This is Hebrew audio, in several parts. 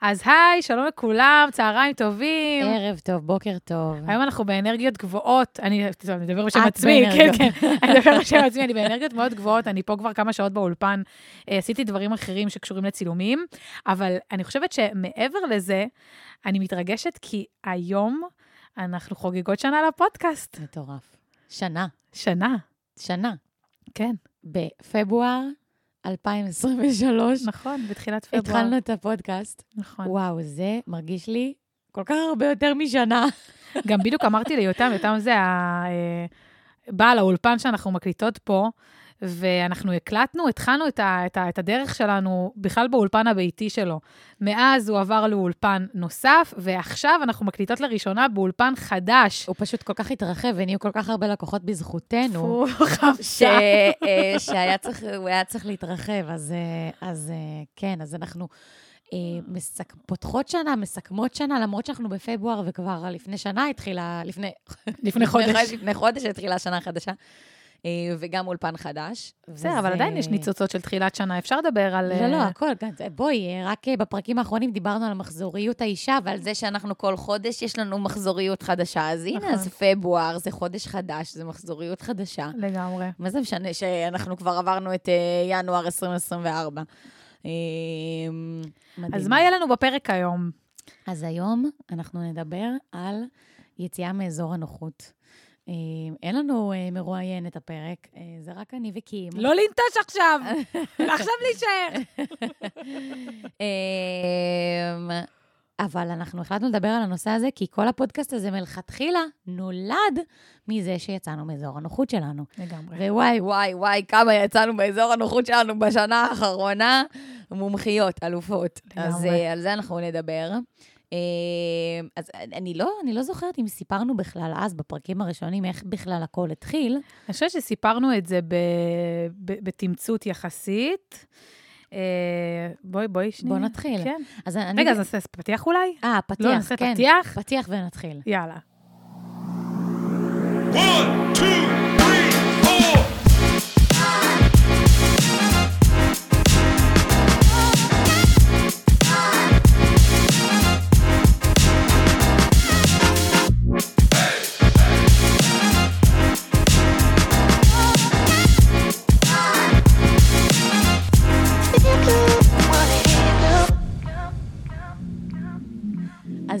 אז היי, שלום לכולם, צהריים טובים. ערב טוב, בוקר טוב. היום אנחנו באנרגיות גבוהות, אני טוב, אני מדבר בשם עצמי, כן. כן, אני מדבר בשם עצמי, אני באנרגיות מאוד גבוהות, אני פה כבר כמה שעות באולפן, אה, עשיתי דברים אחרים שקשורים לצילומים, אבל אני חושבת שמעבר לזה, אני מתרגשת כי היום אנחנו חוגגות שנה לפודקאסט. מטורף. שנה, שנה, שנה. כן, בפברואר 2023 נכון, בתחילת פברואר. התחלנו את הפודקאסט. נכון. וואו, זה מרגיש לי כל כך הרבה יותר משנה. גם בדיוק אמרתי ליותם, יותם זה ה- אה, בעל האולפן שאנחנו מקליטות פה, ואנחנו הקלטנו, התחלנו את, ה, את, ה, את הדרך שלנו בכלל באולפן הביתי שלו. מאז הוא עבר לאולפן נוסף, ועכשיו אנחנו מקליטות לראשונה באולפן חדש. הוא פשוט כל כך התרחב, ונהיו כל כך הרבה לקוחות בזכותנו, ש... אה, שהיה צריך, הוא היה צריך להתרחב. אז, אה, אז אה, כן, אז אנחנו מסק... פותחות שנה, מסכמות שנה, למרות שאנחנו בפברואר, וכבר לפני שנה התחילה, לפני... לפני חודש. לפני חודש התחילה השנה החדשה, וגם אולפן חדש. בסדר, אבל עדיין יש ניצוצות של תחילת שנה, אפשר לדבר על... לא, לא, אה, הכל, גם- בואי, אה, רק אה, בפרקים האחרונים דיברנו על מחזוריות האישה, ועל זה שאנחנו כל חודש, יש לנו מחזוריות חדשה. אז הנה, נכון. אז פברואר זה חודש חדש, זה מחזוריות חדשה. לגמרי. מה זה משנה שאנחנו כבר עברנו את אה, ינואר 2024? אה, מדהים. אז מה יהיה לנו בפרק היום? אז היום אנחנו נדבר על יציאה מאזור הנוחות. אין לנו אה, מרואיין את הפרק, אה, זה רק אני וקים. לא לנטוש עכשיו! עכשיו להישאר! אמ, אבל אנחנו החלטנו לדבר על הנושא הזה, כי כל הפודקאסט הזה מלכתחילה נולד מזה שיצאנו מאזור הנוחות שלנו. לגמרי. ווואי, וואי, וואי, כמה יצאנו מאזור הנוחות שלנו בשנה האחרונה. מומחיות, אלופות. אז לגמרי. אה, על זה אנחנו נדבר. אמ, אז אני לא, אני לא זוכרת אם סיפרנו בכלל אז, בפרקים הראשונים, איך בכלל הכל התחיל. אני חושבת שסיפרנו את זה ב- ב- בתמצות יחסית. אה, בואי, בואי שנייה. בוא נתחיל. כן. אז אני... רגע, אז נעשה פתיח אולי? אה, לא, פתיח, נעשה כן. פתיח? פתיח ונתחיל. יאללה. One, two,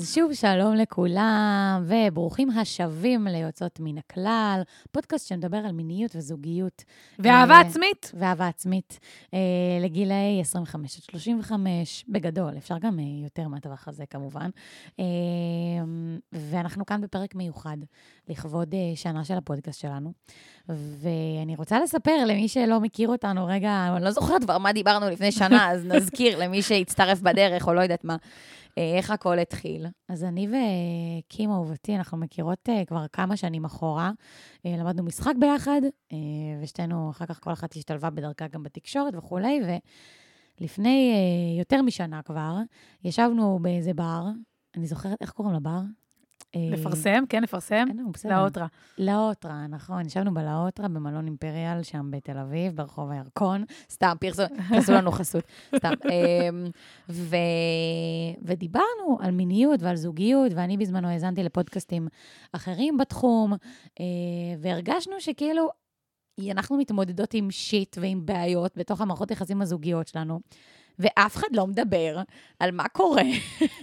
אז שוב, שלום לכולם, וברוכים השבים ליוצאות מן הכלל, פודקאסט שמדבר על מיניות וזוגיות. ואהבה אה, עצמית. ואהבה עצמית, אה, לגילאי 25 עד 35, בגדול, אפשר גם אה, יותר מהטווח הזה כמובן. אה, ואנחנו כאן בפרק מיוחד, לכבוד אה, שנה של הפודקאסט שלנו. ואני רוצה לספר למי שלא מכיר אותנו, רגע, אני לא זוכרת כבר מה דיברנו לפני שנה, אז נזכיר למי שהצטרף בדרך או לא יודעת מה. אה, איך הכל התחיל. אז אני וקים אהובתי, אנחנו מכירות אה, כבר כמה שנים אחורה. למדנו משחק ביחד, ושתינו, אחר כך כל אחת השתלבה בדרכה גם בתקשורת וכולי, ולפני אה, יותר משנה כבר, ישבנו באיזה בר, אני זוכרת, איך קוראים לבר? אה, לפרסם, כן, לפרסם. בסדר. לאוטרה. לאוטרה, נכון. ישבנו בלאוטרה במלון אימפריאל, שם בתל אביב, ברחוב הירקון. סתם, פרסו, לנו חסות. סתם. אמ. ודיברנו על מיניות ועל זוגיות, ואני בזמנו האזנתי לפודקאסטים אחרים בתחום, אה, והרגשנו שכאילו, אנחנו מתמודדות עם שיט ועם בעיות בתוך המערכות יחסים הזוגיות שלנו, ואף אחד לא מדבר על מה קורה.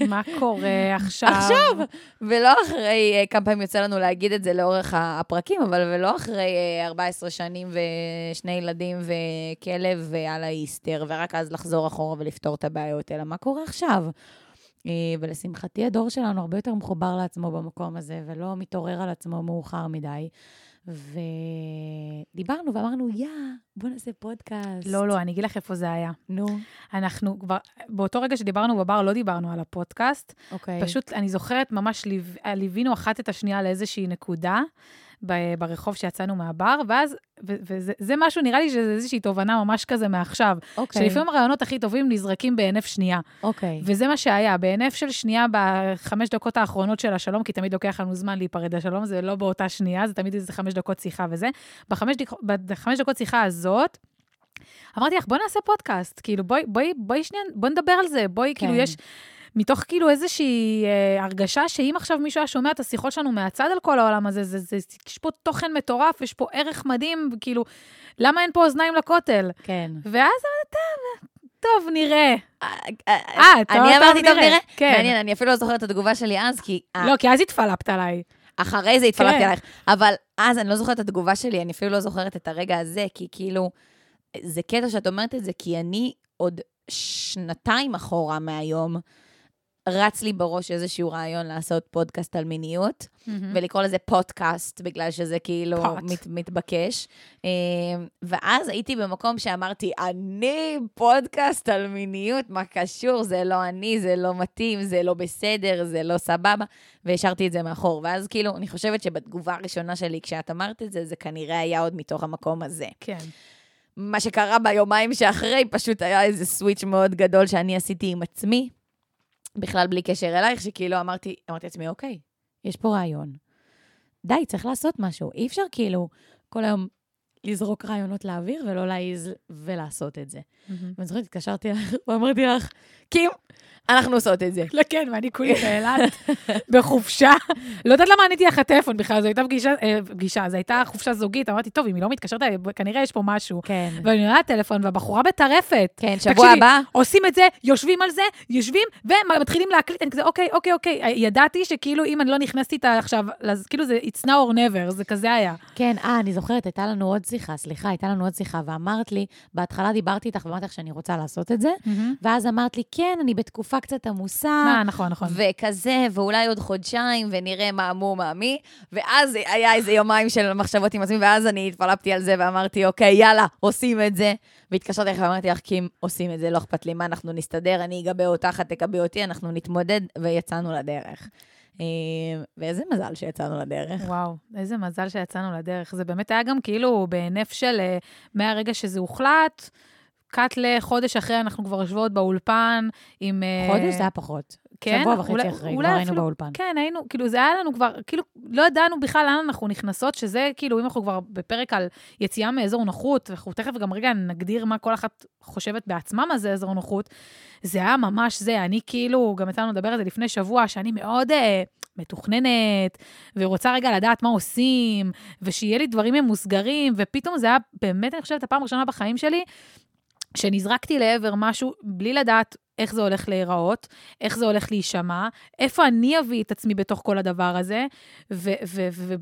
מה קורה עכשיו? עכשיו, ולא אחרי, אה, כמה פעמים יוצא לנו להגיד את זה לאורך הפרקים, אבל ולא אחרי אה, 14 שנים ושני ילדים וכלב ועל האיסטר, ורק אז לחזור אחורה ולפתור את הבעיות, אלא מה קורה עכשיו? אה, ולשמחתי, הדור שלנו הרבה יותר מחובר לעצמו במקום הזה, ולא מתעורר על עצמו מאוחר מדי. ודיברנו ואמרנו, יא, בוא נעשה פודקאסט. לא, לא, אני אגיד לך איפה זה היה. נו, אנחנו כבר, באותו רגע שדיברנו בבר, לא דיברנו על הפודקאסט. אוקיי. פשוט, אני זוכרת, ממש ליו- ליווינו אחת את השנייה לאיזושהי נקודה ברחוב שיצאנו מהבר, ואז, וזה זה משהו, נראה לי שזה איזושהי תובנה ממש כזה מעכשיו, אוקיי. שלפעמים הרעיונות הכי טובים נזרקים בהינף שנייה. אוקיי. וזה מה שהיה, בהינף של שנייה בחמש דקות האחרונות של השלום, כי תמיד לוקח לנו זמן להיפרד לשלום, זה לא באותה שנייה, זה תמיד איזה חמש דקות שיחה וזה. בחמש, דק... בחמש דקות שיחה הזאת, אמרתי לך, בואי נעשה פודקאסט, כאילו, בואי, בואי, בואי שנייה, בואי נדבר על זה, בואי, כן. כאילו, יש... מתוך כאילו איזושהי אה, הרגשה שאם עכשיו מישהו היה שומע את השיחות שלנו מהצד על כל העולם הזה, זה, זה, זה, יש פה תוכן מטורף, יש פה ערך מדהים, כאילו, למה אין פה אוזניים לכותל? כן. ואז אתה, טוב, נראה. אה, אה, טוב, אני אמרתי, טוב, נראה." כן. מעניין, אני אפילו לא זוכרת את התגובה שלי אז, כי אה, לא, כי אז התפלפת עליי. אחרי זה התפלפתי כן. עלייך. אבל אז אני לא זוכרת את התגובה שלי, אני אפילו לא זוכרת את הרגע הזה, כי כאילו, זה קטע שאת אומרת את זה, כי אני עוד שנתיים אחורה מהיום, רץ לי בראש איזשהו רעיון לעשות פודקאסט על מיניות, ולקרוא לזה פודקאסט, בגלל שזה כאילו. מת, מתבקש. אה, ואז הייתי במקום שאמרתי, אני פודקאסט על מיניות, מה קשור? זה לא אני, זה לא מתאים, זה לא בסדר, זה לא סבבה, והשארתי את זה מאחור. ואז כאילו, אני חושבת שבתגובה הראשונה שלי, כשאת אמרת את זה, זה כנראה היה עוד מתוך המקום הזה. כן. מה שקרה ביומיים שאחרי, פשוט היה איזה סוויץ' מאוד גדול שאני עשיתי עם עצמי, בכלל בלי קשר אלייך, שכאילו אמרתי, אמרתי לעצמי, אוקיי, יש פה רעיון. די, צריך לעשות משהו. אי אפשר כאילו כל היום לזרוק רעיונות לאוויר ולא להעיז ולעשות את זה. ואני זוכרת, התקשרתי אליך ואמרתי לך, קים, אנחנו עושות את זה. לא, כן, ואני כולי באילת, בחופשה. לא יודעת למה עניתי לך לטלפון בכלל, זו הייתה פגישה, אה, פגישה, זו הייתה חופשה זוגית, אמרתי, טוב, אם היא לא מתקשרת אליי, כנראה יש פה משהו. כן. ואני עונה לטלפון, והבחורה בטרפת. כן, שבוע תקשיבי, הבא, עושים את זה, יושבים על זה, יושבים, ומתחילים להקליט, אני כזה, אוקיי, אוקיי, אוקיי. ידעתי שכאילו, אם אני לא נכנסת איתה עכשיו, אז כאילו זה it's now or never, זה כזה היה. כן, אה, אני זוכרת, הייתה לנו עוד שיחה, סליחה, הייתה לנו עוד שיחה, ואמרת לי, בהתחלה דיברתי איתך ואמרתי לך שאני רוצה לעשות את זה, ואז אמרת לי, כן, אני בתקופה קצת עמוסה, אה, נכון, נכון. וכזה, ואולי עוד חודשיים, ונראה מה מו מה מי. ואז היה איזה יומיים של מחשבות עם עצמי, ואז אני התפלפתי על זה ואמרתי, אוקיי, יאללה, עושים את זה. והתקשרתי לך ואמרתי לך, קים, עושים את זה, לא אכפת לי מה, אנחנו נסתדר, אני אגבה אותך, את תגבי אותי, אנחנו נתמודד, ויצאנו לדרך. אה, ואיזה מזל שיצאנו לדרך. וואו, איזה מזל שיצאנו לדרך. זה באמת היה גם כאילו בהינף של אה, מהרגע שזה הוחלט, קאט לחודש אחרי, אנחנו כבר יושבות באולפן עם... אה, חודש זה היה פחות. כן, שבוע וחצי אולי- אחרי, אולי כבר היינו אפילו- באולפן. כן, היינו, כאילו, זה היה לנו כבר, כאילו, לא ידענו בכלל לאן אנחנו נכנסות, שזה כאילו, אם אנחנו כבר בפרק על יציאה מאזור נוחות, ואנחנו תכף גם רגע נגדיר מה כל אחת חושבת בעצמה מה זה אזור נוחות, זה היה ממש זה. אני כאילו, גם יצא לנו לדבר על זה לפני שבוע, שאני מאוד אה, מתוכננת, ורוצה רגע לדעת מה עושים, ושיהיה לי דברים ממוסגרים, ופתאום זה היה באמת, אני חושבת, הפעם הראשונה בחיים שלי, שנזרקתי לעבר משהו בלי לדעת איך זה הולך להיראות, איך זה הולך להישמע, איפה אני אביא את עצמי בתוך כל הדבר הזה,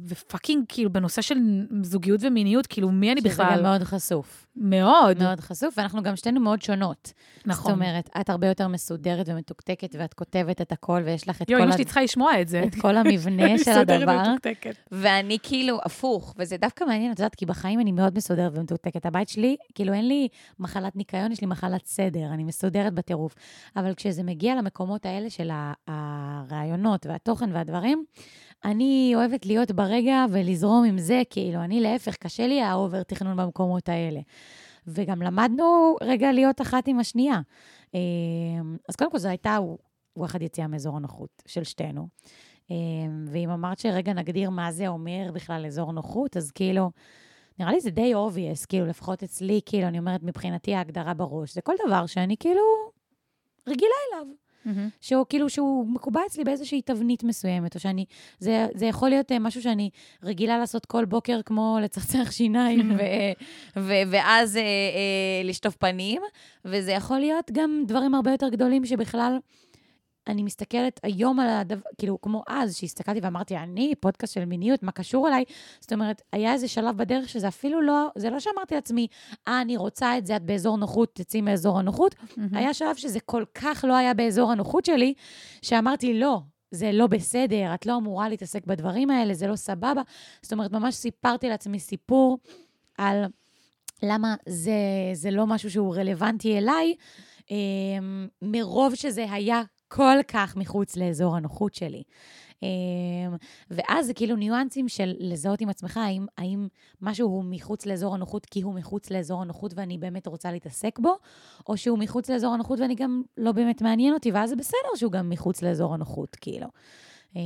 ופאקינג, כאילו, בנושא של זוגיות ומיניות, כאילו, מי אני שזה בכלל? גם מאוד חשוף. מאוד. מאוד חשוף, ואנחנו גם שתינו מאוד שונות. נכון. זאת אומרת, את הרבה יותר מסודרת ומתוקתקת, ואת כותבת את הכל, ויש לך את יואו, כל, אמא ה- שלי צריכה לשמוע את זה. את כל המבנה של מסודרת הדבר. ומתוקתקת. ואני כאילו הפוך, וזה דווקא מעניין, את יודעת, כי בחיים אני מאוד מסודרת ומתוקתקת. הבית שלי, כאילו אין לי מחלת ניקיון, יש לי מחלת סדר, אני מסודרת בטירוף. אבל כשזה מגיע למקומות האלה של הרעיונות והתוכן והדברים, אני אוהבת להיות ברגע ולזרום עם זה, כאילו, אני להפך, קשה לי האובר תכנון במקומות האלה. וגם למדנו רגע להיות אחת עם השנייה. אה, אז קודם כל, זו הייתה וואחד יציאה מאזור הנוחות של שתינו. אה, ואם אמרת שרגע נגדיר מה זה אומר בכלל אזור נוחות, אז כאילו, נראה לי זה די obvious, כאילו, לפחות אצלי, כאילו, אני אומרת, מבחינתי ההגדרה בראש, זה כל דבר שאני כאילו רגילה אליו. מהמם. שהוא כאילו, שהוא מקובע אצלי באיזושהי תבנית מסוימת, או שאני, זה, זה יכול להיות אה, משהו שאני רגילה לעשות כל בוקר, כמו לצחצח שיניים, ו, ו, ואז אה, אה, לשטוף פנים, וזה יכול להיות גם דברים הרבה יותר גדולים שבכלל, אני מסתכלת היום על הדבר, כאילו, כמו אז, שהסתכלתי ואמרתי, אני, פודקאסט של מיניות, מה קשור אליי? זאת אומרת, היה איזה שלב בדרך שזה אפילו לא, זה לא שאמרתי לעצמי, אה, אני רוצה את זה, את באזור נוחות, תצאי מאזור הנוחות. מהמם. היה שלב שזה כל כך לא היה באזור הנוחות שלי, שאמרתי, לא, זה לא בסדר, את לא אמורה להתעסק בדברים האלה, זה לא סבבה. זאת אומרת, ממש סיפרתי לעצמי סיפור על למה זה, זה לא משהו שהוא רלוונטי אליי, אה, מרוב שזה היה כל כך מחוץ לאזור הנוחות שלי. אה, ואז זה כאילו ניואנסים של לזהות עם עצמך, האם, האם משהו הוא מחוץ לאזור הנוחות כי הוא מחוץ לאזור הנוחות ואני באמת רוצה להתעסק בו, או שהוא מחוץ לאזור הנוחות ואני גם לא באמת מעניין אותי, ואז זה בסדר שהוא גם מחוץ לאזור הנוחות, כאילו. אה,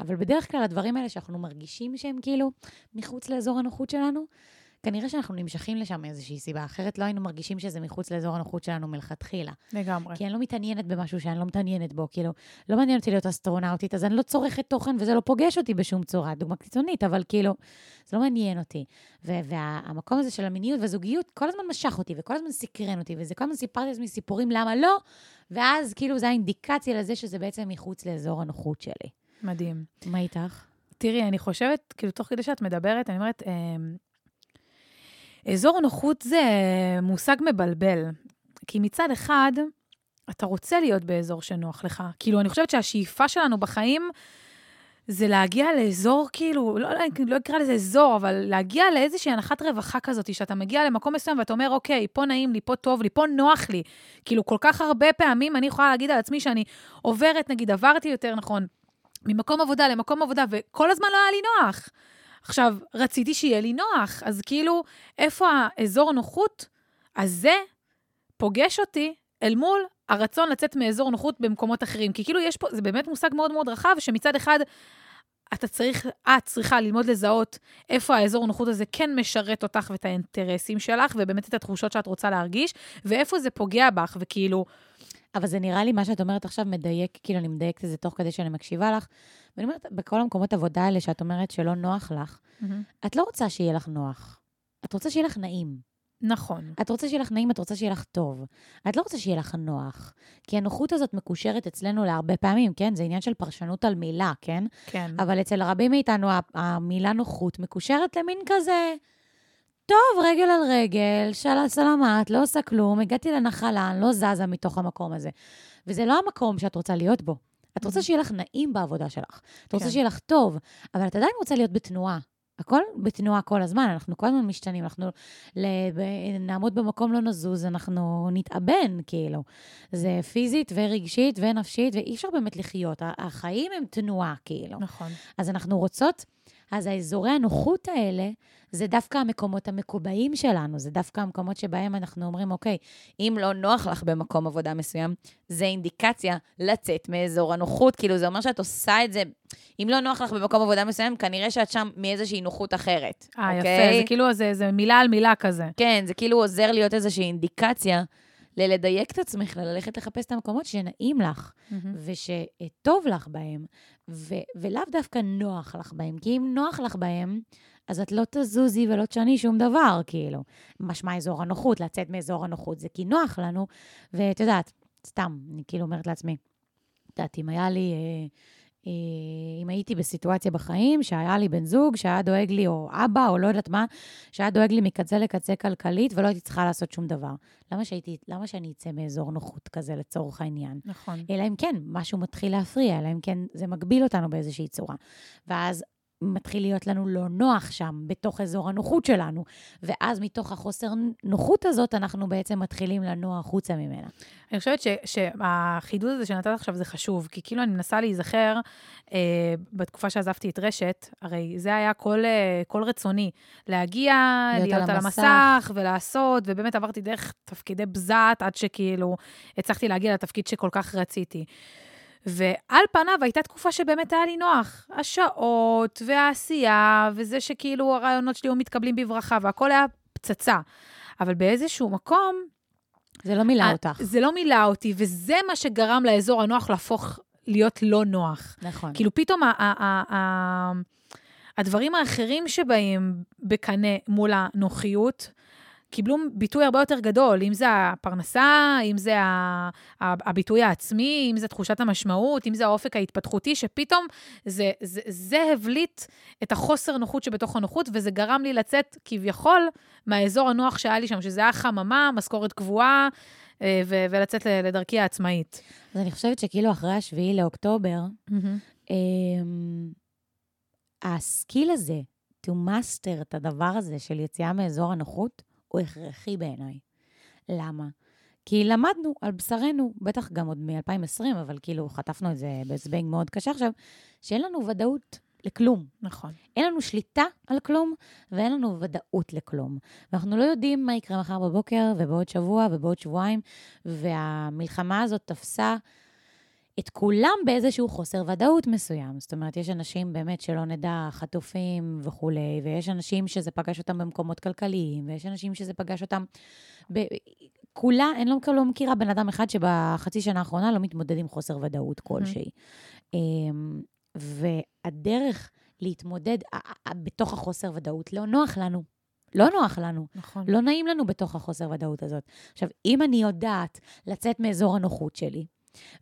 אבל בדרך כלל הדברים האלה שאנחנו מרגישים שהם כאילו מחוץ לאזור הנוחות שלנו, כנראה שאנחנו נמשכים לשם מאיזושהי סיבה, אחרת לא היינו מרגישים שזה מחוץ לאזור הנוחות שלנו מלכתחילה. לגמרי. כי אני לא מתעניינת במשהו שאני לא מתעניינת בו, כאילו, לא מעניין אותי להיות אסטרונאוטית, אז אני לא צורכת תוכן וזה לא פוגש אותי בשום צורה, דוגמה קיצונית, אבל כאילו, זה לא מעניין אותי. והמקום הזה של המיניות והזוגיות כל הזמן משך אותי וכל הזמן סקרן אותי, וזה כל הזמן סיפרתי לעצמי סיפורים למה לא, ואז כאילו זו האינדיקציה לזה שזה בעצם מחוץ לאזור הנוחות שלי. מדהים. מה איתך? תראי, אני חושבת, כאילו, תוך כדי שאת מדברת, אני אומרת, אה, אזור נוחות זה מושג מבלבל. כי מצד אחד, אתה רוצה להיות באזור שנוח לך. כאילו, אני חושבת שהשאיפה שלנו בחיים זה להגיע לאזור, כאילו, לא, לא, לא אקרא לזה אזור, אבל להגיע לאיזושהי הנחת רווחה כזאת, שאתה מגיע למקום מסוים ואתה אומר, אוקיי, פה נעים לי, פה טוב לי, פה נוח לי. כאילו, כל כך הרבה פעמים אני יכולה להגיד על עצמי שאני עוברת, נגיד, עברתי יותר נכון, ממקום עבודה למקום עבודה, וכל הזמן לא היה לי נוח. עכשיו, רציתי שיהיה לי נוח, אז כאילו, איפה האזור הנוחות הזה פוגש אותי אל מול הרצון לצאת מאזור נוחות במקומות אחרים? כי כאילו יש פה, זה באמת מושג מאוד מאוד רחב, שמצד אחד, אתה צריך, את צריכה ללמוד לזהות איפה האזור הנוחות הזה כן משרת אותך ואת האינטרסים שלך, ובאמת את התחושות שאת רוצה להרגיש, ואיפה זה פוגע בך, וכאילו, אבל זה נראה לי, מה שאת אומרת עכשיו מדייק, כאילו אני מדייקת את זה תוך כדי שאני מקשיבה לך. ואני אומרת, בכל המקומות עבודה האלה שאת אומרת שלא נוח לך, את לא רוצה שיהיה לך נוח. את רוצה שיהיה לך נעים. נכון. את רוצה שיהיה לך נעים, את רוצה שיהיה לך טוב. את לא רוצה שיהיה לך נוח. כי הנוחות הזאת מקושרת אצלנו להרבה פעמים, כן? זה עניין של פרשנות על מילה, כן? כן. אבל אצל רבים מאיתנו המילה נוחות מקושרת למין כזה, טוב, רגל על רגל, של סלמת, לא עושה כלום, הגעתי לנחלה, אני לא זזה מתוך המקום הזה. וזה לא המקום שאת רוצה להיות בו. את רוצה שיהיה לך נעים בעבודה שלך. את רוצה כן. שיהיה לך טוב, אבל את עדיין רוצה להיות בתנועה. הכל בתנועה כל הזמן, אנחנו כל הזמן משתנים, אנחנו ל... ב- נעמוד במקום לא נזוז, אנחנו נתאבן, כאילו. זה פיזית ורגשית ונפשית, ואי אפשר באמת לחיות. החיים הם תנועה, כאילו. נכון. אז אנחנו רוצות, אז האזורי הנוחות האלה, זה דווקא המקומות המקובעים שלנו, זה דווקא המקומות שבהם אנחנו אומרים, אוקיי, אם לא נוח לך במקום עבודה מסוים, זה אינדיקציה לצאת מאזור הנוחות. כאילו, זה אומר שאת עושה את זה, אם לא נוח לך במקום עבודה מסוים, כנראה שאת שם מאיזושהי נוחות אחרת, אה, אוקיי? יפה, זה כאילו, זה, זה מילה על מילה כזה. כן, זה כאילו עוזר להיות איזושהי אינדיקציה ללדייק את עצמך, ללכת לחפש את המקומות שנעים לך. ושטוב לך בהם, ו- ולאו דווקא נוח לך בהם. כי אם נוח לך בהם, אז את לא תזוזי ולא תשני שום דבר, כאילו. משמע אזור הנוחות, לצאת מאזור הנוחות, זה כי נוח לנו. ואת יודעת, סתם, אני כאילו אומרת לעצמי, את יודעת, אם היה לי... אה, אם הייתי בסיטואציה בחיים שהיה לי בן זוג שהיה דואג לי, או אבא, או לא יודעת מה, שהיה דואג לי מקצה לקצה כלכלית, ולא הייתי צריכה לעשות שום דבר. למה, שהייתי, למה שאני אצא מאזור נוחות כזה לצורך העניין? נכון. אלא אם כן משהו מתחיל להפריע, אלא אם כן זה מגביל אותנו באיזושהי צורה. ואז מתחיל להיות לנו לא נוח שם, בתוך אזור הנוחות שלנו. ואז מתוך החוסר נוחות הזאת, אנחנו בעצם מתחילים לנוע החוצה ממנה. אני חושבת ש, שהחידוד הזה שנתת עכשיו זה חשוב, כי כאילו אני מנסה להיזכר, אה, בתקופה שעזבתי את רשת, הרי זה היה כל, אה, כל רצוני, להגיע, להיות להיות, על על המסך. המסך ולעשות, ובאמת עברתי דרך תפקידי בזת, עד שכאילו הצלחתי להגיע לתפקיד שכל כך רציתי. ועל פניו הייתה תקופה שבאמת היה לי נוח. השעות והעשייה, וזה שכאילו הרעיונות שלי היו מתקבלים בברכה, והכל היה פצצה. אבל באיזשהו מקום, זה לא מילא אה, אותך. זה לא מילא אותי, וזה מה שגרם לאזור הנוח להפוך להיות לא נוח. נכון. כאילו, פתאום ה- ה- ה- ה- הדברים האחרים שבאים בקנה מול הנוחיות, קיבלו ביטוי הרבה יותר גדול, אם זה הפרנסה, אם זה הביטוי העצמי, אם זה תחושת המשמעות, אם זה האופק ההתפתחותי, שפתאום זה, זה, זה הבליט את החוסר נוחות שבתוך הנוחות, וזה גרם לי לצאת כביכול מהאזור הנוח שהיה לי שם, שזה היה חממה, משכורת קבועה, אה, ו- ולצאת לדרכי העצמאית. אז אני חושבת שכאילו אחרי השביעי לאוקטובר, אמ, הסקיל הזה, to master את הדבר הזה של יציאה מאזור הנוחות, הוא הכרחי בעיניי. למה? כי למדנו על בשרנו, בטח גם עוד מ-2020, אבל כאילו חטפנו את זה בזבנג מאוד קשה עכשיו, שאין לנו ודאות לכלום. נכון. אין לנו שליטה על כלום, ואין לנו ודאות לכלום. ואנחנו לא יודעים מה יקרה מחר בבוקר, ובעוד שבוע, ובעוד שבועיים, והמלחמה הזאת תפסה את כולם באיזשהו חוסר ודאות מסוים. זאת אומרת, יש אנשים באמת שלא נדע, חטופים וכולי, ויש אנשים שזה פגש אותם במקומות כלכליים, ויש אנשים שזה פגש אותם... ב... כולה, אני לא, לא מכירה בן אדם אחד שבחצי שנה האחרונה לא מתמודד עם חוסר ודאות כלשהי. אמ, והדרך להתמודד בתוך החוסר ודאות, לא נוח לנו. לא נוח לנו. נכון. לא נעים לנו בתוך החוסר ודאות הזאת. עכשיו, אם אני יודעת לצאת מאזור הנוחות שלי,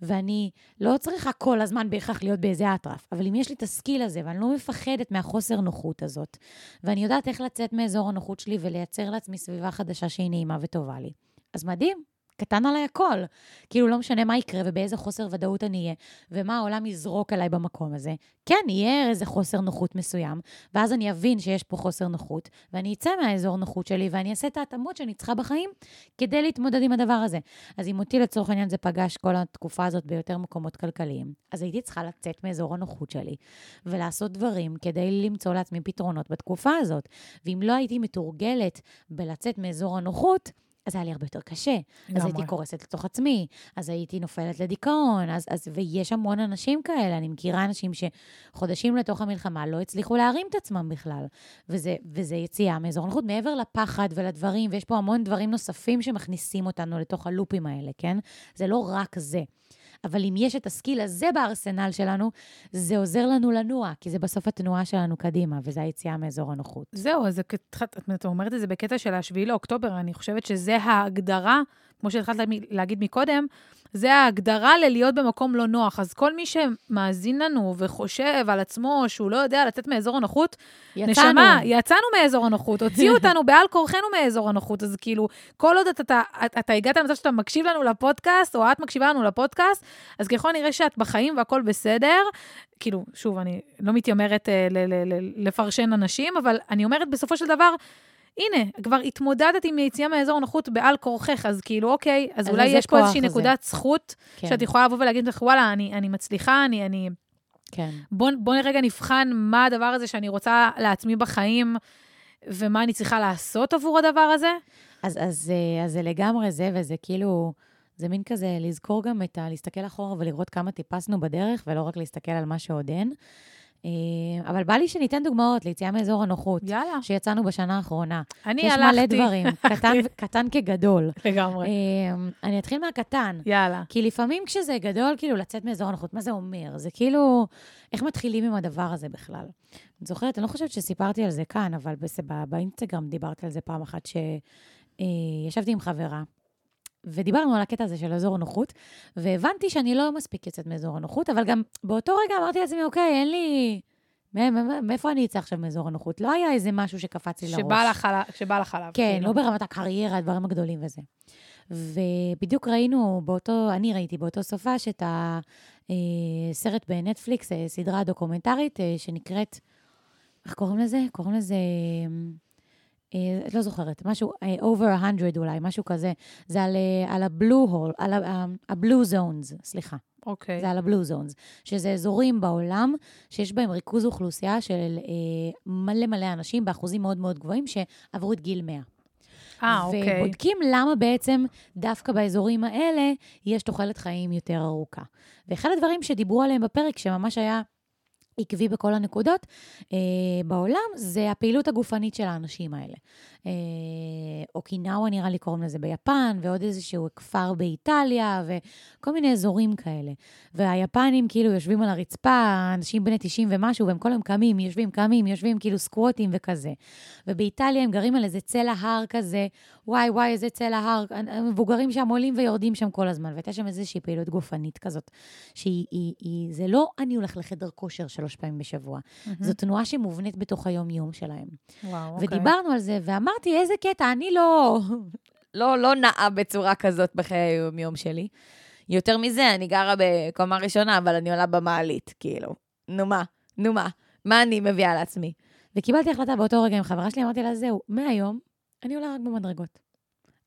ואני לא צריכה כל הזמן בהכרח להיות באיזה אטרף, אבל אם יש לי את הסקיל הזה, ואני לא מפחדת מהחוסר נוחות הזאת, ואני יודעת איך לצאת מאזור הנוחות שלי ולייצר לעצמי סביבה חדשה שהיא נעימה וטובה לי, אז מדהים. קטן עליי הכל. כאילו, לא משנה מה יקרה ובאיזה חוסר ודאות אני אהיה, ומה העולם יזרוק עליי במקום הזה. כן, יהיה איזה חוסר נוחות מסוים, ואז אני אבין שיש פה חוסר נוחות, ואני אצא מהאזור נוחות שלי, ואני אעשה את ההתאמות שאני צריכה בחיים כדי להתמודד עם הדבר הזה. אז אם אותי לצורך העניין זה פגש כל התקופה הזאת ביותר מקומות כלכליים, אז הייתי צריכה לצאת מאזור הנוחות שלי, ולעשות דברים כדי למצוא לעצמי פתרונות בתקופה הזאת. ואם לא הייתי מתורגלת בלצאת מאזור הנוחות, אז היה לי הרבה יותר קשה. אז. הייתי קורסת לתוך עצמי, אז הייתי נופלת לדיכאון, אז, אז, ויש המון אנשים כאלה. אני מכירה אנשים שחודשים לתוך המלחמה לא הצליחו להרים את עצמם בכלל. וזה, וזה יציאה מאזור הנוחות, מעבר לפחד ולדברים, ויש פה המון דברים נוספים שמכניסים אותנו לתוך הלופים האלה, כן? זה לא רק זה. אבל אם יש את הסקיל הזה בארסנל שלנו, זה עוזר לנו לנוע, כי זה בסוף התנועה שלנו קדימה, וזה היציאה מאזור הנוחות. זהו, אז את אומרת את זה בקטע של ה-7 לאוקטובר, אני חושבת שזה ההגדרה, כמו שהתחלת להגיד מקודם, זה ההגדרה ללהיות במקום לא נוח. אז כל מי שמאזין לנו וחושב על עצמו שהוא לא יודע לצאת מאזור הנוחות, נשמה, יצאנו מאזור הנוחות, הוציאו אותנו בעל כורחנו מאזור הנוחות, אז כאילו, כל עוד אתה, אתה, אתה, אתה הגעת למצב שאתה מקשיב לנו לפודקאסט, או את מקשיבה לנו לפודקאסט, אז ככל הנראה שאת בחיים והכול בסדר. כאילו, שוב, אני לא מתיימרת אה, ל- ל- ל- לפרשן אנשים, אבל אני אומרת בסופו של דבר, הנה, כבר התמודדת עם יציאה מאזור הנוחות בעל כורחך, אז כאילו, אוקיי, אז אז אולי יש פה איזושהי? נקודת זכות, כן, שאת יכולה לבוא ולהגיד לך, וואלה, אני, אני מצליחה, אני, אני, כן. בוא, בוא רגע נבחן מה הדבר הזה שאני רוצה לעצמי בחיים, ומה אני צריכה לעשות עבור הדבר הזה. אז, אז, אה, אז זה לגמרי זה, וזה כאילו, זה מין כזה לזכור גם את ה... להסתכל אחורה ולראות כמה טיפסנו בדרך, ולא רק להסתכל על מה שעוד אין. אה, אבל בא לי שניתן דוגמאות ליציאה מאזור הנוחות, יאללה. שיצאנו בשנה האחרונה. אני יש הלכתי. מלא דברים, קטן, קטן כגדול. לגמרי. אה, אני אתחיל מהקטן. יאללה. כי לפעמים כשזה גדול, כאילו, לצאת מאזור הנוחות, מה זה אומר? זה כאילו, איך מתחילים עם הדבר הזה בכלל? אני זוכרת, אני לא חושבת שסיפרתי על זה כאן, אבל בס- ב- באינסטגרם דיברתי על זה פעם אחת, שישבתי עם חברה, ודיברנו על הקטע הזה של אזור הנוחות, והבנתי שאני לא מספיק יוצאת מאזור הנוחות, אבל גם באותו רגע אמרתי לעצמי, אוקיי, אין לי... מא- מא- מאיפה אני אצא עכשיו מאזור הנוחות? לא היה איזה משהו שקפץ לי לראש. שבא לך עליו. כן, כאילו. לא ברמת הקריירה, הדברים הגדולים וזה. ובדיוק ראינו באותו, אני ראיתי באותו סופש את הסרט בנטפליקס, אה, סדרה דוקומנטרית אה, שנקראת, איך קוראים לזה? קוראים לזה, אה, את לא זוכרת, משהו, אה, over 100 אולי, משהו כזה. זה על, אה, על הבלו הול, על הבלו זונס, סליחה. אוקיי. זה על הבלו זונס, שזה אזורים בעולם שיש בהם ריכוז אוכלוסייה של אה, מלא מלא אנשים באחוזים מאוד מאוד גבוהים שעברו את גיל 100. אה, אוקיי. ובודקים למה בעצם דווקא באזורים האלה יש תוחלת חיים יותר ארוכה. ואחד הדברים שדיברו עליהם בפרק, שממש היה עקבי בכל הנקודות אה, בעולם, זה הפעילות הגופנית של האנשים האלה. אה, אוקינאווה נראה לי קוראים לזה ביפן, ועוד איזשהו כפר באיטליה, וכל מיני אזורים כאלה. והיפנים כאילו יושבים על הרצפה, אנשים בני 90 ומשהו, והם כל היום קמים, יושבים, קמים, יושבים כאילו סקווטים וכזה. ובאיטליה הם גרים על איזה צלע הר כזה, וואי, וואי, איזה צלע הר, המבוגרים שם עולים ויורדים שם כל הזמן, והייתה שם איזושהי פעילות גופנית כזאת, שהיא, היא, היא, זה לא אני הולך לחדר כושר שלוש פעמים בשבוע, מהמם. זו תנועה שמובנית בתוך היום-יום שלהם. וואו, אוקיי. ודיברנו על זה, ואמרתי, איזה קטע, אני לא, לא, לא נעה בצורה כזאת בחיי היום-יום שלי. יותר מזה, אני גרה בקומה ראשונה, אבל אני עולה במעלית, כאילו. נו מה, נו מה, מה אני מביאה לעצמי? וקיבלתי החלטה באותו רגע עם חברה שלי, אמרתי לה, זהו, מהיום אני עולה רק במדרגות.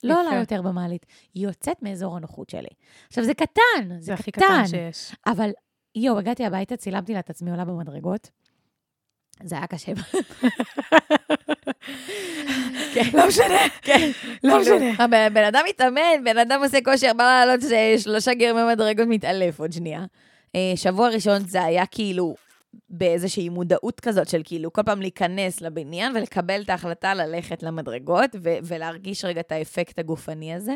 לא. עולה יותר במעלית. היא יוצאת מאזור הנוחות שלי. עכשיו, זה קטן, זה, זה הכי קטן. קטן שיש. אבל יואו, הגעתי הביתה, צילמתי לה את עצמי עולה במדרגות, זה היה קשה. לא משנה, כן. לא כאילו, משנה. הבן בן אדם מתאמן, בן אדם עושה כושר, בא לעלות ש- שלושה גרמי מדרגות, מתעלף עוד שנייה. אה, שבוע ראשון זה היה כאילו באיזושהי מודעות כזאת של כאילו כל פעם להיכנס לבניין ולקבל את ההחלטה ללכת למדרגות ו- ולהרגיש רגע את האפקט הגופני הזה.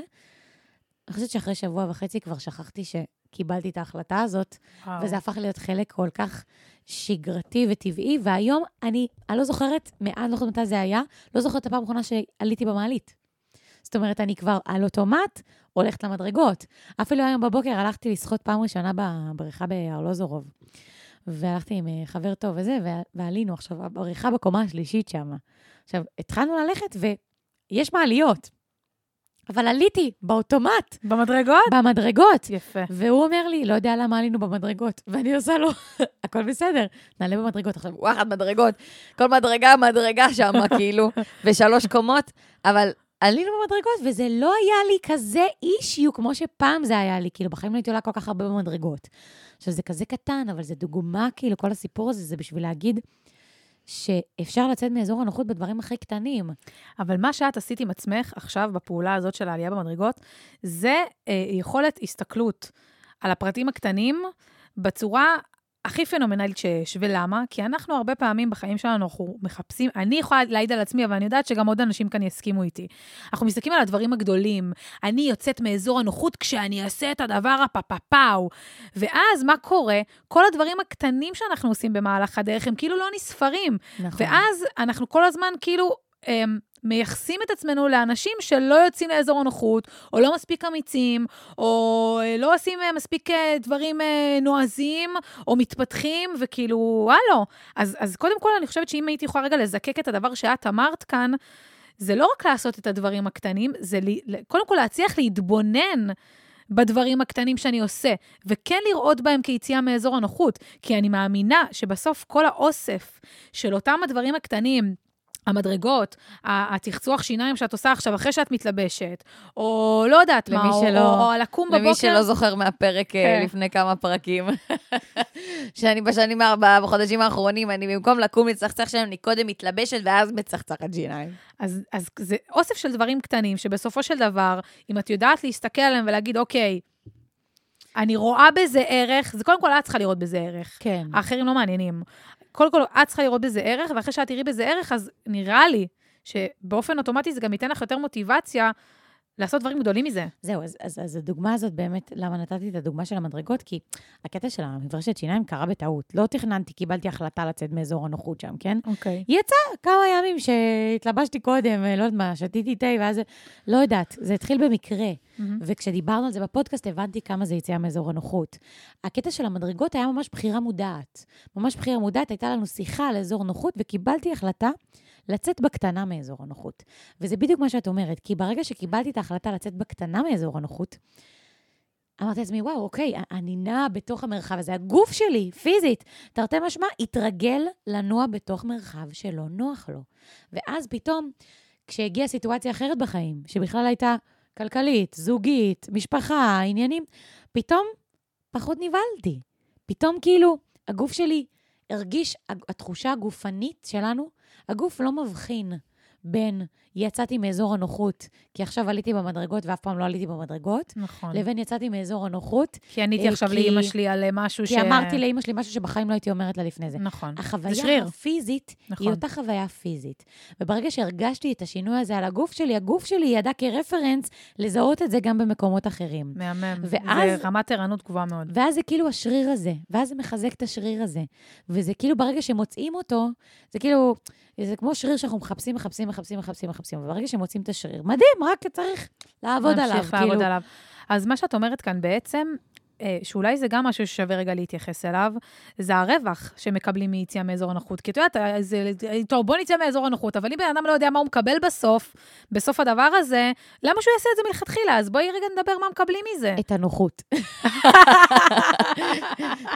אני חושבת שאחרי שבוע וחצי כבר שכחתי שקיבלתי את ההחלטה הזאת, וואו. וזה הפך להיות חלק כל כך שגרתי וטבעי, והיום אני, אני לא זוכרת, מאז, לא זוכרת מתי זה היה, לא זוכרת את הפעם האחרונה שעליתי במעלית. זאת אומרת, אני כבר על אוטומט הולכת למדרגות. אפילו היום בבוקר הלכתי לשחות פעם ראשונה בבריכה בארלוזורוב. והלכתי עם אה, חבר טוב וזה, ועלינו עכשיו, הבריכה בקומה השלישית שם. עכשיו, התחלנו ללכת ויש מעליות, אבל עליתי באוטומט, במדרגות? במדרגות. יפה. והוא אומר לי, לא יודע למה עלינו במדרגות. ואני עושה לו, הכל בסדר, נעלה במדרגות. עכשיו, וואחד מדרגות, כל מדרגה, מדרגה שם, כאילו, ושלוש קומות, אבל עלינו במדרגות, וזה לא היה לי כזה אישיו כמו שפעם זה היה לי, כאילו, בחיים לא הייתי עולה כל כך הרבה במדרגות. עכשיו, זה כזה קטן, אבל זה דוגמה, כאילו, כל הסיפור הזה זה בשביל להגיד שאפשר לצאת מאזור הנוחות בדברים הכי קטנים. אבל מה שאת עשית עם עצמך עכשיו, בפעולה הזאת של העלייה במדרגות, זה אה, יכולת הסתכלות על הפרטים הקטנים בצורה הכי פנומנלית שיש. ולמה? כי אנחנו הרבה פעמים בחיים שלנו, אנחנו מחפשים, אני יכולה להעיד על עצמי, אבל אני יודעת שגם עוד אנשים כאן יסכימו איתי. אנחנו מסתכלים על הדברים הגדולים. אני יוצאת מאזור הנוחות כשאני אעשה את הדבר הפפפאו. ואז מה קורה? כל הדברים הקטנים שאנחנו עושים במהלך הדרך, הם כאילו לא נספרים. נכון. ואז אנחנו כל הזמן כאילו אמ, מייחסים את עצמנו לאנשים שלא יוצאים לאזור הנוחות, או לא מספיק אמיצים, או אה, לא עושים אה, מספיק אה, דברים נועזים, או מתפתחים, וכאילו, הלו. אז, אז קודם כל, אני חושבת שאם הייתי יכולה רגע לזקק את הדבר שאת אמרת כאן, זה לא רק לעשות את הדברים הקטנים, זה לי, קודם כל להצליח להתבונן. בדברים הקטנים שאני עושה, וכן לראות בהם כיציאה מאזור הנוחות, כי אני מאמינה שבסוף כל האוסף של אותם הדברים הקטנים, המדרגות, התחצוח שיניים שאת עושה עכשיו אחרי שאת מתלבשת, או לא יודעת מה, למי או, שלא- או, או לקום בבוקר. למי שלא זוכר מהפרק אה, כן. לפני כמה פרקים, שאני בשנים, בחודשים האחרונים, אני במקום לקום לצחצח שם, אני קודם מתלבשת ואז מצחצחת שיניים. אז, אז זה אוסף של דברים קטנים, שבסופו של דבר, אם את יודעת להסתכל עליהם ולהגיד, אוקיי, אני רואה בזה ערך, זה קודם כל את צריכה לראות בזה ערך. כן. האחרים לא מעניינים. קודם כל, את צריכה לראות בזה ערך, ואחרי שאת תראי בזה ערך, אז נראה לי שבאופן אוטומטי זה גם ייתן לך יותר מוטיבציה לעשות דברים גדולים מזה. זהו, אז, אז, אז הדוגמה הזאת באמת, למה נתתי את הדוגמה של המדרגות? כי הקטע של המברשת שיניים קרה בטעות. לא תכננתי, קיבלתי החלטה לצאת מאזור הנוחות שם, כן? אוקיי. יצא כמה ימים שהתלבשתי קודם, אה, לא יודעת מה, שתיתי תה, ואז... לא יודעת, זה התחיל במקרה. וכשדיברנו על זה בפודקאסט, הבנתי כמה זה יציאה מאזור הנוחות. הקטע של המדרגות היה ממש בחירה מודעת. ממש בחירה מודעת, הייתה לנו שיחה על אזור נוחות, וקיבלתי החלטה לצאת בקטנה מאזור הנוחות. וזה בדיוק מה שאת אומרת, כי ברגע שקיבלתי את ההחלטה לצאת בקטנה מאזור הנוחות, אמרתי לעצמי, וואו, אוקיי, אני נעה בתוך המרחב הזה. הגוף שלי, פיזית, תרתי משמע, התרגל לנוע בתוך מרחב שלא נוח לו. ואז פתאום, כשהגיעה סיטואציה אחרת בחיים, שבכלל הייתה כלכלית, זוגית, משפחה, עניינים, פתאום פחות נבהלתי. פתאום כאילו, הגוף שלי הרגיש, התחושה הגופנית שלנו, הגוף לא מבחין בין יצאתי מאזור הנוחות, כי עכשיו עליתי במדרגות ואף פעם לא עליתי במדרגות, נכון. לבין יצאתי מאזור הנוחות, כי עניתי אה, עכשיו כי- לאימא שלי על אה, משהו ש... כי אמרתי לאימא שלי משהו שבחיים לא הייתי אומרת לה לפני זה. נכון. החוויה. הפיזית נכון. היא אותה חוויה פיזית. וברגע שהרגשתי את השינוי הזה על הגוף שלי, הגוף שלי ידע כרפרנס לזהות את זה גם במקומות אחרים. מהמם. ואז- זה רמת ערנות גבוהה מאוד. ואז זה כאילו השריר הזה, ואז זה מחזק את השריר הזה. וזה כאילו ברגע שמוצאים אותו, זה כאילו, זה כמו שריר שאנחנו מחפשים, מחפשים, מחפשים, מחפשים, מחפשים. וברגע שמוצאים את השריר, מדהים, רק צריך לעבוד עליו. להמשיך לעבוד כאילו. עליו. אז מה שאת אומרת כאן בעצם, שאולי זה גם משהו ששווה רגע להתייחס אליו, זה הרווח שמקבלים מיציאה מאזור הנוחות. כי את יודעת, אה, זה, טוב, בוא נצא מאזור הנוחות, אבל אם בן אדם לא יודע מה הוא מקבל בסוף, בסוף הדבר הזה, למה שהוא יעשה את זה מלכתחילה? אז בואי רגע נדבר מה מקבלים מזה. את הנוחות.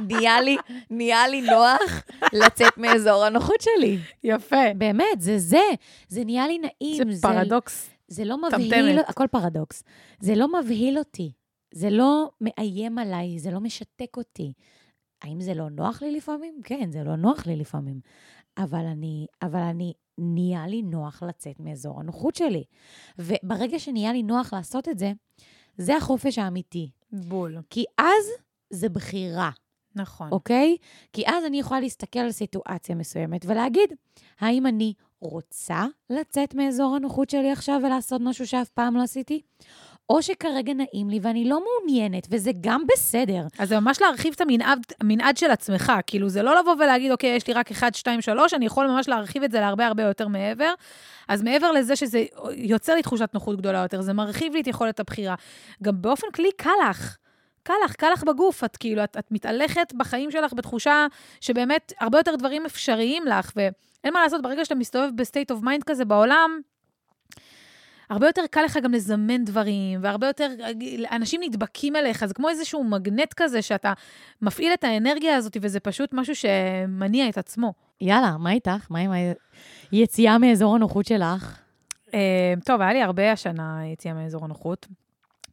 נהיה לי, נהיה לי נוח לצאת מאזור הנוחות שלי. יפה. באמת, זה זה. זה נהיה לי נעים. זה פרדוקס. זה לא טמטמת. מבהיל, הכל פרדוקס. זה לא מבהיל אותי, זה לא מאיים עליי, זה לא משתק אותי. האם זה לא נוח לי לפעמים? כן, זה לא נוח לי לפעמים. אבל אני, אבל אני, נהיה לי נוח לצאת מאזור הנוחות שלי. וברגע שנהיה לי נוח לעשות את זה, זה החופש האמיתי. בול. כי אז זה בחירה. נכון. אוקיי? כי אז אני יכולה להסתכל על סיטואציה מסוימת ולהגיד, האם אני רוצה לצאת מאזור הנוחות שלי עכשיו ולעשות משהו שאף פעם לא עשיתי? או שכרגע נעים לי ואני לא מעוניינת, וזה גם בסדר. אז זה ממש להרחיב את המנעד, המנעד של עצמך. כאילו, זה לא לבוא ולהגיד, אוקיי, יש לי רק 1, 2, 3, אני יכול ממש להרחיב את זה להרבה הרבה יותר מעבר. אז מעבר לזה שזה יוצר לי תחושת נוחות גדולה יותר, זה מרחיב לי את יכולת הבחירה. גם באופן כללי קל לך. קל לך, קל לך בגוף, את כאילו, את, את מתהלכת בחיים שלך בתחושה שבאמת הרבה יותר דברים אפשריים לך, ואין מה לעשות, ברגע שאתה מסתובב ב state of mind כזה בעולם, הרבה יותר קל לך גם לזמן דברים, והרבה יותר, אנשים נדבקים אליך, זה כמו איזשהו מגנט כזה, שאתה מפעיל את האנרגיה הזאת, וזה פשוט משהו שמניע את עצמו. יאללה, מה איתך? מה עם היציאה מאזור הנוחות שלך? אה, טוב, היה לי הרבה השנה יציאה מאזור הנוחות.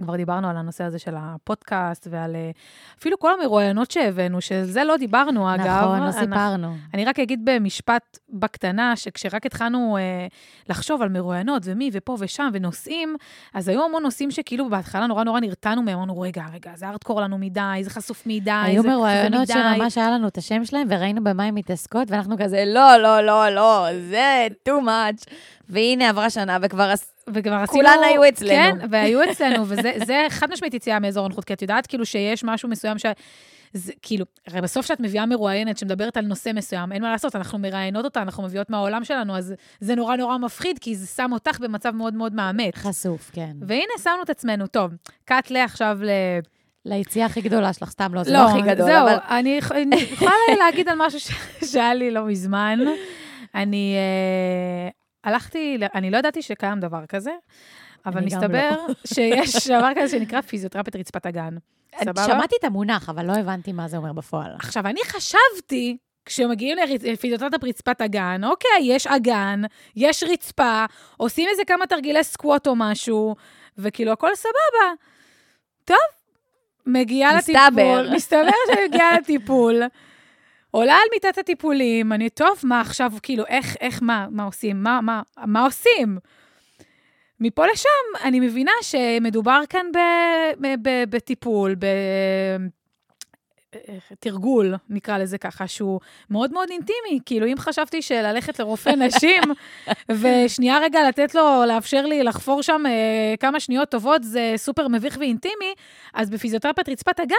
כבר דיברנו על הנושא הזה של הפודקאסט ועל אה, אפילו כל המרואיינות שהבאנו, של זה לא דיברנו, אגב. נכון, לא סיפרנו. אני רק אגיד במשפט בקטנה, שכשרק התחלנו אה, לחשוב על מרואיינות ומי ופה ושם ונושאים, אז היו המון נושאים שכאילו בהתחלה נורא נורא נרתענו מהם, אמרנו, רגע, רגע, זה ארדקור לנו מדי, זה חשוף מדי, היו זה מרואיינות מדי." שממש היה לנו את השם שלהם, וראינו במה הן מתעסקות, ואנחנו כזה, לא, לא, לא, לא, זה too much. והנה, עברה שנה, וכבר וכבר עשינו... כולן היו אצלנו. כן, והיו אצלנו, וזה זה חד משמעית יציאה מאזור הנוחות, כי את יודעת כאילו שיש משהו מסוים ש... זה כאילו, הרי בסוף כשאת מביאה מרואיינת שמדברת על נושא מסוים, אין מה לעשות, אנחנו מראיינות אותה, אנחנו מביאות מהעולם שלנו, אז זה נורא נורא מפחיד, כי זה שם אותך במצב מאוד מאוד מאמץ. חשוף, כן. והנה, שמנו את עצמנו. טוב, קאט לעכשיו ל... ליציאה הכי גדולה שלך, סתם לא, זה לא הכי גדול, זהו, אבל... אני אני יכולה להגיד על משהו שהיה לי לא מזמן. אני אה, הלכתי, אני לא ידעתי שקיים דבר כזה, אבל מסתבר לא. שיש דבר כזה שנקרא פיזיותרפיית רצפת הגן. סבבה? שמעתי את המונח, אבל לא הבנתי מה זה אומר בפועל. עכשיו, אני חשבתי, כשמגיעים לפיזיותרפיית רצפת הגן, אוקיי, יש אגן, יש רצפה, עושים איזה כמה תרגילי סקווט או משהו, וכאילו, הכל סבבה. טוב, מגיעה מסתבר. לטיפול, מסתבר שאני מגיעה לטיפול, עולה על מיטת הטיפולים, אני, טוב, מה עכשיו, כאילו, איך, איך, מה, מה עושים? מה, מה, מה עושים? מפה לשם, אני מבינה שמדובר כאן ב, ב, ב, בטיפול, ב... תרגול, נקרא לזה ככה, שהוא מאוד מאוד אינטימי. כאילו, אם חשבתי שללכת לרופא נשים, ושנייה רגע לתת לו, לאפשר לי לחפור שם אה, כמה שניות טובות, זה סופר מביך ואינטימי, אז בפיזיותרפיית רצפת הגן,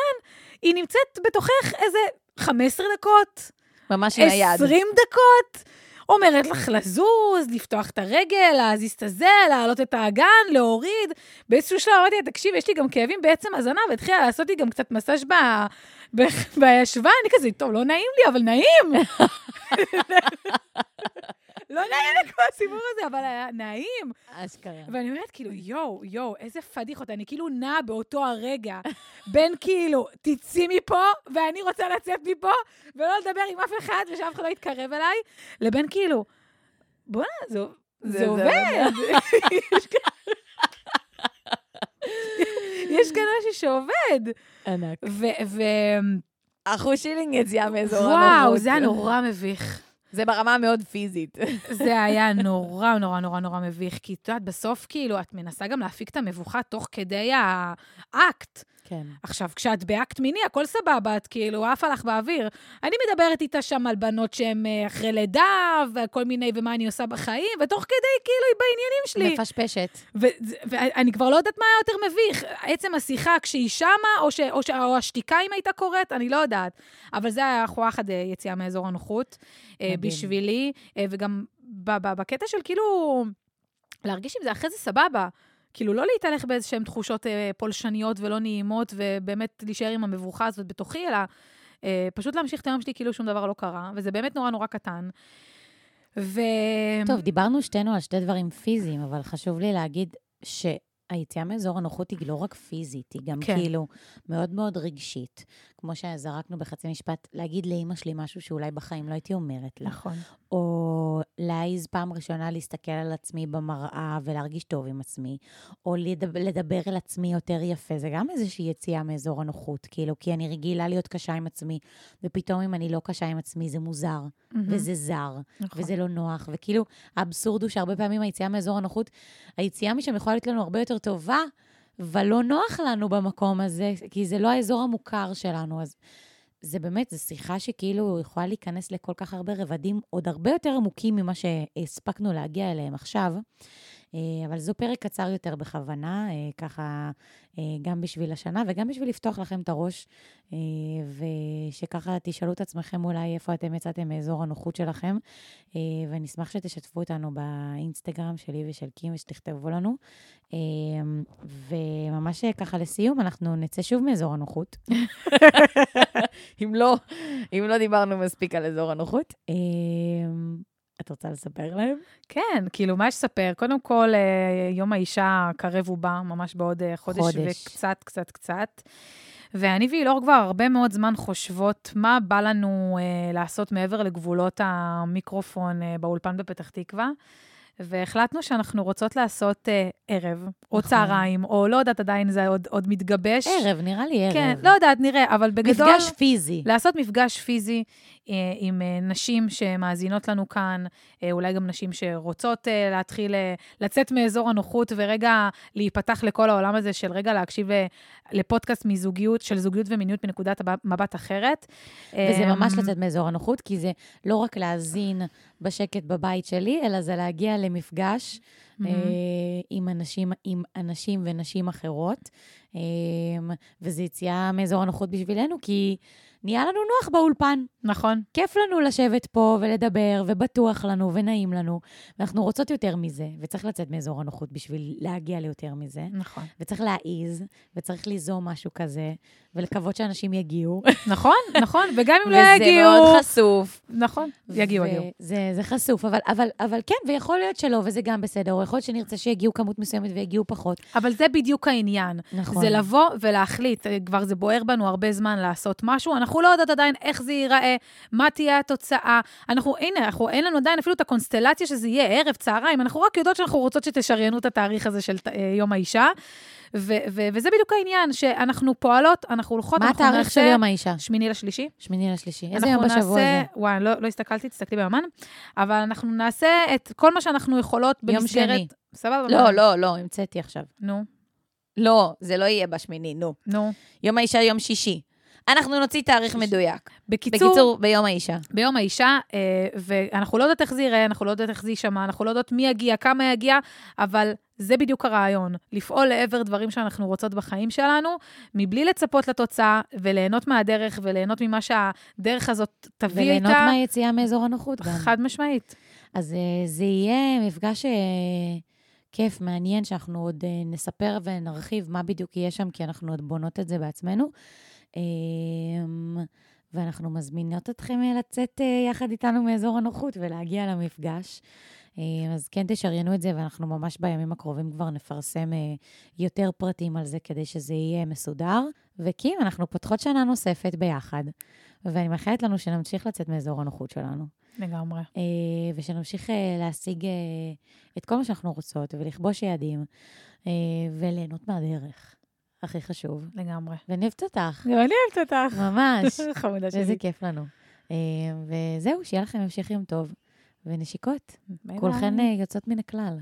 היא נמצאת בתוכך איזה 15 דקות, ממש עם היד. 20 דקות. אומרת לך לזוז, לפתוח את הרגל, להזיז את הזה, להעלות את האגן, להוריד. באיזשהו שלב אמרתי לה, תקשיב, יש לי גם כאבים בעצם הזנב, והתחילה לעשות לי גם קצת מסאז' ב... ב- בישבן, אני כזה, טוב, לא נעים לי, אבל נעים. לא נעים לי כמו הסיפור הזה, אבל היה נעים. אשכרה. ואני אומרת, כאילו, יואו, יואו, איזה פדיחות, אני כאילו נעה באותו הרגע בין כאילו, תצאי מפה, ואני רוצה לצאת מפה, ולא לדבר עם אף אחד, ושאף אחד לא יתקרב אליי, לבין כאילו, בוא'נה, זה, זה, זה- עובד. יש כאן- יש כאן משהו שעובד. ענק. ו- ו- אחוז שילינג יציאה מאזור הנוחות. וואו, זה היה נורא מביך. זה ברמה המאוד פיזית. זה היה נורא, נורא, נורא, נורא מביך, כי את יודעת, בסוף, כאילו, את מנסה גם להפיק את המבוכה תוך כדי האקט. כן. עכשיו, כשאת באקט מיני, הכל סבבה, את כאילו עפה לך באוויר. אני מדברת איתה שם על בנות שהן אה, אחרי לידה, וכל מיני, ומה אני עושה בחיים, ותוך כדי, כאילו, היא בעניינים שלי. מפשפשת. ואני כבר לא יודעת מה היה יותר מביך, עצם השיחה כשהיא שמה, או, ש- או, ש- או השתיקה אם הייתה קורית, אני לא יודעת. אבל זה היה וואחד אה, יציאה מאזור הנוחות אה, מדהים. בשבילי, וגם בקטע של כאילו, להרגיש עם זה אחרי זה סבבה. כאילו, לא להתהלך באיזשהן תחושות אה, פולשניות ולא נעימות, ובאמת להישאר עם המבוכה הזאת בתוכי, אלא אה, פשוט להמשיך את היום שלי כאילו שום דבר לא קרה, וזה באמת נורא נורא קטן. ו... טוב, דיברנו שתינו על שתי דברים פיזיים, אבל חשוב לי להגיד שהיציאה מאזור הנוחות היא לא רק פיזית, היא גם כן. כאילו מאוד מאוד רגשית. כמו שזרקנו בחצי משפט, להגיד לאימא שלי משהו שאולי בחיים לא הייתי אומרת לה. נכון. או או להעיז פעם ראשונה להסתכל על עצמי במראה ולהרגיש טוב עם עצמי, או לדבר, לדבר אל עצמי יותר יפה, זה גם איזושהי יציאה מאזור הנוחות, כאילו, כי אני רגילה להיות קשה עם עצמי, ופתאום אם אני לא קשה עם עצמי זה מוזר, וזה זר, נכון. וזה לא נוח, וכאילו, האבסורד הוא שהרבה פעמים היציאה מאזור הנוחות, היציאה משם יכולה להיות לנו הרבה יותר טובה, אבל לא נוח לנו במקום הזה, כי זה לא האזור המוכר שלנו, אז זה באמת, זו שיחה שכאילו יכולה להיכנס לכל כך הרבה רבדים, עוד הרבה יותר עמוקים ממה שהספקנו להגיע אליהם עכשיו. אה, אבל זו פרק קצר יותר בכוונה, אה, ככה, אה, גם בשביל השנה וגם בשביל לפתוח לכם את הראש, ושככה תשאלו את עצמכם אולי איפה אתם יצאתם מאזור הנוחות שלכם, ואני אשמח שתשתפו אותנו באינסטגרם שלי ושל קים ושתכתבו לנו. וממש ככה לסיום, אנחנו נצא שוב מאזור הנוחות. אם לא, אם לא דיברנו מספיק על אזור הנוחות. אה, את רוצה לספר להם? כן, כאילו, מה יש לספר? קודם כל, אה, יום האישה קרב ובא, ממש בעוד אה, חודש, חודש. וקצת, קצת, קצת. ואני ואילור כבר הרבה מאוד זמן חושבות מה בא לנו אה, לעשות מעבר לגבולות המיקרופון אה, באולפן בפתח תקווה. והחלטנו שאנחנו רוצות לעשות אה, ערב, או נכון. צהריים, או לא יודעת עדיין, זה עוד, עוד מתגבש. ערב, נראה לי ערב. כן, לא יודעת, נראה, אבל בגדול... מפגש פיזי. לעשות מפגש פיזי אה, עם אה, נשים שמאזינות לנו כאן, אה, אולי גם נשים שרוצות אה, להתחיל אה, לצאת מאזור הנוחות ורגע להיפתח לכל העולם הזה של רגע להקשיב אה, לפודקאסט מזוגיות, של זוגיות ומיניות מנקודת מבט אחרת. וזה אה, ממש לצאת מאזור הנוחות, כי זה לא רק להאזין בשקט בבית שלי, אלא זה להגיע למפגש אה, עם אנשים, עם אנשים ונשים אחרות. אה, וזו יציאה מאזור הנוחות בשבילנו, כי נהיה לנו נוח באולפן. נכון, כיף לנו לשבת פה ולדבר, ובטוח לנו ונעים לנו, ואנחנו רוצות יותר מזה, וצריך לצאת מאזור הנוחות בשביל להגיע ליותר מזה, נכון. וצריך להעיז, וצריך ליזום משהו כזה, ולקוות שאנשים יגיעו. נכון, נכון, וגם אם לא וזה יגיעו... מאוד חשוף. נכון, יגיעו, יגיעו. זה, זה חשוף, אבל, אבל, אבל כן, ויכול להיות שלא, וזה גם בסדר, יכול להיות שנרצה שיגיעו כמות מסוימת ויגיעו פחות. אבל זה בדיוק העניין. נכון. זה לבוא ולהחליט, אה, כבר זה בוער בנו הרבה זמן לעשות משהו, אנחנו לא יודעות עדיין איך זה ייראה, מה תהיה התוצאה. אנחנו, הנה, אנחנו, אין לנו עדיין אפילו את הקונסטלציה שזה יהיה ערב, צהריים, אנחנו רק יודעות שאנחנו רוצות שתשריינו את התאריך הזה של אה, יום האישה. ו- ו- וזה בדיוק העניין, שאנחנו פועלות, אנחנו הולכות, מה אנחנו התאריך של יום האישה? שמיני לשלישי. שמיני לשלישי. איזה יום בשבוע נעשה, זה? וואי, לא, לא הסתכלתי, תסתכלי ביומן, אבל אנחנו נעשה את כל מה שאנחנו יכולות יום במסגרת... שני. סבבה? לא, לא, לא, המצאתי עכשיו. נו, לא, זה לא יהיה בשמיני, נו. נו. יום האישה יום שישי. אנחנו נוציא תאריך מדויק. בקיצור, בקיצור, ביום האישה. ביום האישה, אה, ואנחנו לא יודעות איך זה ייראה, אנחנו לא יודעות איך זה יישמע, אנחנו לא יודעות מי יגיע, כמה יגיע, אבל זה בדיוק הרעיון, לפעול לעבר דברים שאנחנו רוצות בחיים שלנו, מבלי לצפות לתוצאה, וליהנות מהדרך, וליהנות ממה שהדרך הזאת תביא וליהנות איתה. מהיציאה מאזור הנוחות גם. חד משמעית. אז אה, זה יהיה מפגש אה, כיף, מעניין, שאנחנו עוד נספר ונרחיב מה בדיוק יהיה שם, כי אנחנו עוד בונות את זה בעצמנו. אה, ואנחנו מזמינות אתכם אה, לצאת אה, יחד איתנו מאזור הנוחות ולהגיע למפגש. אה, אז כן תשריינו את זה, ואנחנו ממש בימים הקרובים כבר נפרסם אה, יותר פרטים על זה כדי שזה יהיה מסודר. וקים, אנחנו פותחות שנה נוספת ביחד, ואני מאחלת לנו שנמשיך לצאת מאזור הנוחות שלנו. לגמרי. ושנמשיך להשיג את כל מה שאנחנו רוצות ולכבוש יעדים וליהנות מהדרך. הכי חשוב. לגמרי. ונפת אותך, גם אני אוהבת אותך. ממש. חמודה שלי. איזה כיף לנו. אה, וזהו, שיהיה לכם המשך יום טוב ונשיקות. כולכן. אה, יוצאות מן הכלל.